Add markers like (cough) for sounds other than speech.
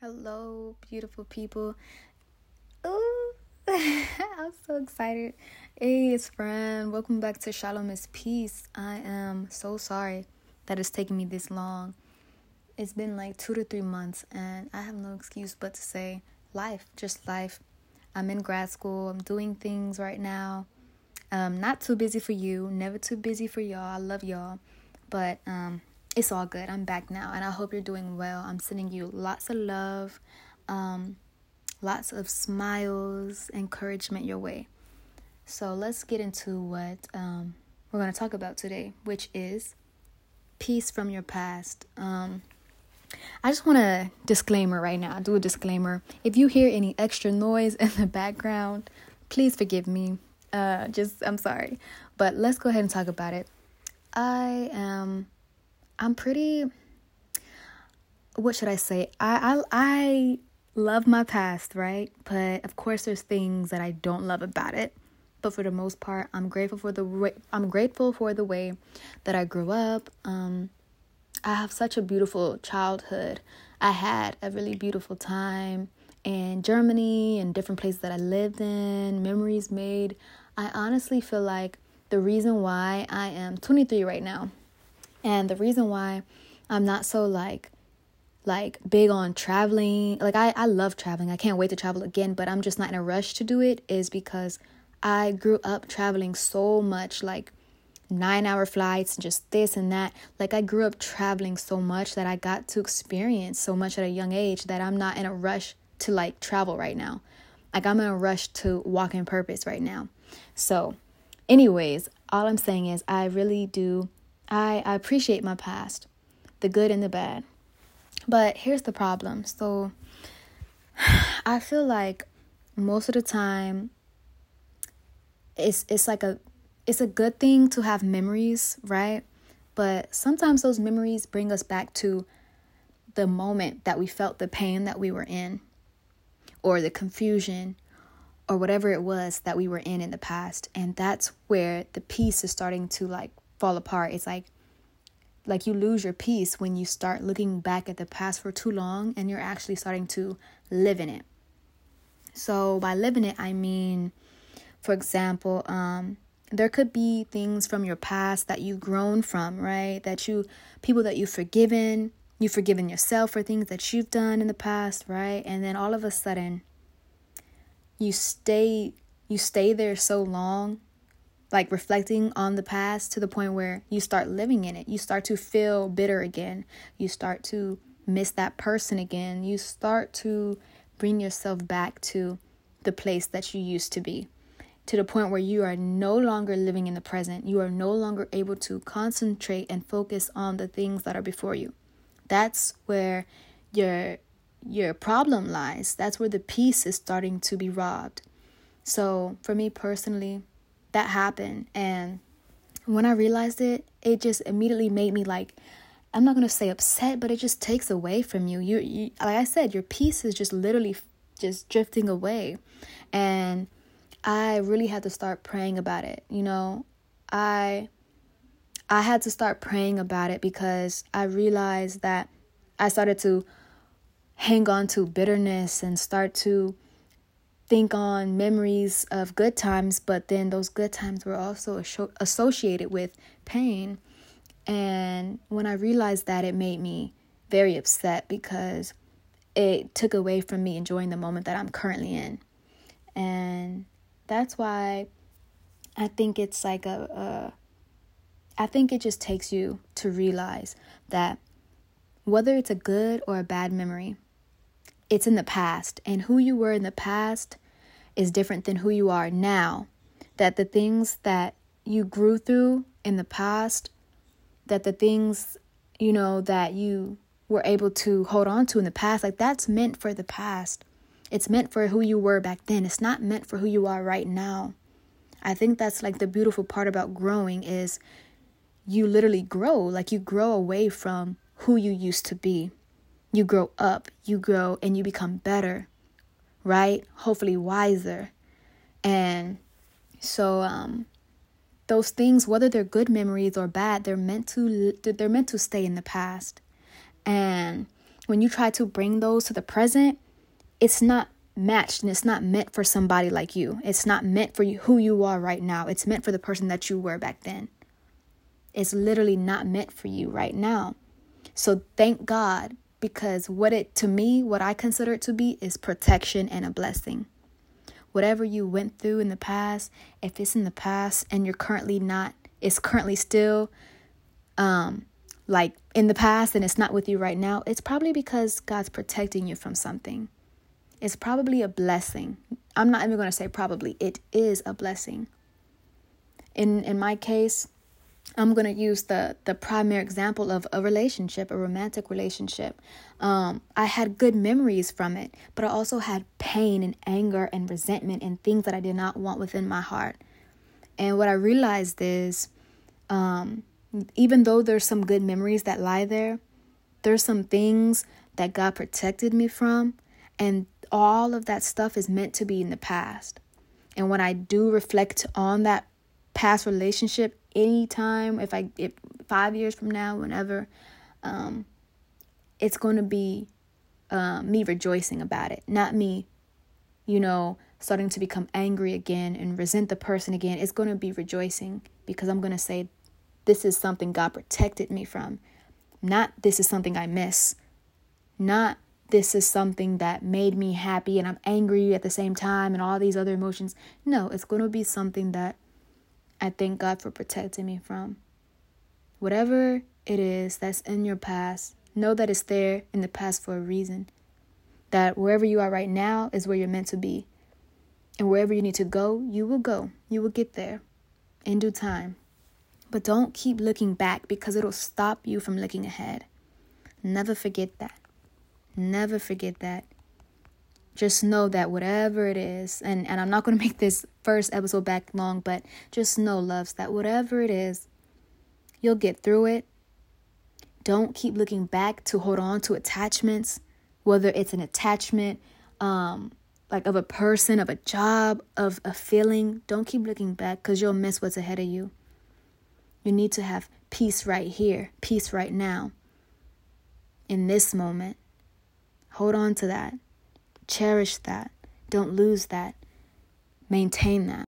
Hello, beautiful people. Ooh, (laughs) I'm so excited. Hey, it's friend. Welcome back to Shalom is Peace. I am so sorry that it's taking me this long. It's been like two to three months, and I have no excuse but to say life, just life. I'm in grad school. I'm doing things right now. Um, not too busy for you, never too busy for y'all. I love y'all, but um, it's all good. I'm back now, and I hope you're doing well. I'm sending you lots of love, um, lots of smiles, encouragement your way. So let's get into what um, we're going to talk about today, which is peace from your past. Um, I just want a disclaimer right now. do a disclaimer. If you hear any extra noise (laughs) in the background, please forgive me. Uh, just I'm sorry, but let's go ahead and talk about it. I am I'm pretty what should I say? I I I love my past, right? But of course there's things that I don't love about it. But for the most part, I'm grateful for the way I'm grateful for the way that I grew up. Um I have such a beautiful childhood. I had a really beautiful time in Germany and different places that I lived in, memories made. I honestly feel like the reason why I am 23 right now and the reason why I'm not so like like big on traveling, like I I love traveling. I can't wait to travel again, but I'm just not in a rush to do it is because I grew up traveling so much like 9-hour flights just this and that. Like I grew up traveling so much that I got to experience so much at a young age that I'm not in a rush to like travel right now. Like I'm in a rush to walk in purpose right now. So, anyways, all I'm saying is I really do I, I appreciate my past, the good and the bad. But here's the problem. So (sighs) I feel like most of the time it's it's like a it's a good thing to have memories, right? But sometimes those memories bring us back to the moment that we felt the pain that we were in or the confusion or whatever it was that we were in in the past and that's where the peace is starting to like fall apart. It's like like you lose your peace when you start looking back at the past for too long and you're actually starting to live in it. So by living it, I mean, for example, um, there could be things from your past that you've grown from, right? That you, people that you've forgiven, you've forgiven yourself for things that you've done in the past, right? And then all of a sudden, you stay, you stay there so long like reflecting on the past to the point where you start living in it. You start to feel bitter again. You start to miss that person again. You start to bring yourself back to the place that you used to be. To the point where you are no longer living in the present. You are no longer able to concentrate and focus on the things that are before you. That's where your your problem lies. That's where the peace is starting to be robbed. So, for me personally, that happened and when I realized it, it just immediately made me like I'm not gonna say upset, but it just takes away from you. You, you like I said, your peace is just literally just drifting away, and I really had to start praying about it. You know, I I had to start praying about it because I realized that I started to hang on to bitterness and start to think on memories of good times, but then those good times were also associated with pain. And when I realized that, it made me very upset because it took away from me enjoying the moment that I'm currently in. And that's why I think it's like a, a I think it just takes you to realize that whether it's a good or a bad memory, it's in the past, and who you were in the past is different than who you are now. That the things that you grew through in the past, that the things, you know, that you were able to hold on to in the past, like that's meant for the past. It's meant for who you were back then. It's not meant for who you are right now. I think that's like the beautiful part about growing is you literally grow, like you grow away from who you used to be. You grow up, you grow, and you become better, right? Hopefully wiser. And so um those things whether they're good memories or bad, they're meant to they're meant to stay in the past. And when you try to bring those to the present, it's not matched and it's not meant for somebody like you. It's not meant for you who you are right now. It's meant for the person that you were back then. It's literally not meant for you right now. So thank God because what it to me, what I consider it to be is protection and a blessing. Whatever you went through in the past, if it's in the past and you're currently not, it's currently still um like in the past and it's not with you right now, it's probably because God's protecting you from something. It's probably a blessing. I'm not even going to say probably. It is a blessing. In in my case, I'm to use the the primary example of a relationship, a romantic relationship. Um, I had good memories from it, but I also had pain and anger and resentment and things that I did not want within my heart. And what I realized is, um, even though there's some good memories that lie there, there's some things that God protected me from, and all of that stuff is meant to be in the past. And when I do reflect on that past relationship, anytime, if I, if five years from now, whenever, um, it's going to be uh, me rejoicing about it, not me, you know, starting to become angry again and resent the person again. It's going to be rejoicing because I'm going to say, this is something God protected me from. Not this is something I miss. Not this is something that made me happy and I'm angry at the same time and all these other emotions. No, it's going to be something that I thank God for protecting me from. Whatever it is that's in your past, know that it's there in the past for a reason. That wherever you are right now is where you're meant to be. And wherever you need to go, you will go. You will get there in due time. But don't keep looking back because it'll stop you from looking ahead. Never forget that. Never forget that. Just know that whatever it is, and, and I'm not going (laughs) to make this first episode back long, but just know, loves, that whatever it is, you'll get through it. Don't keep looking back to hold on to attachments, whether it's an attachment, um, like of a person, of a job, of a feeling. Don't keep looking back because you'll miss what's ahead of you. You need to have peace right here, peace right now, in this moment. Hold on to that. Cherish that. Don't lose that. Maintain that.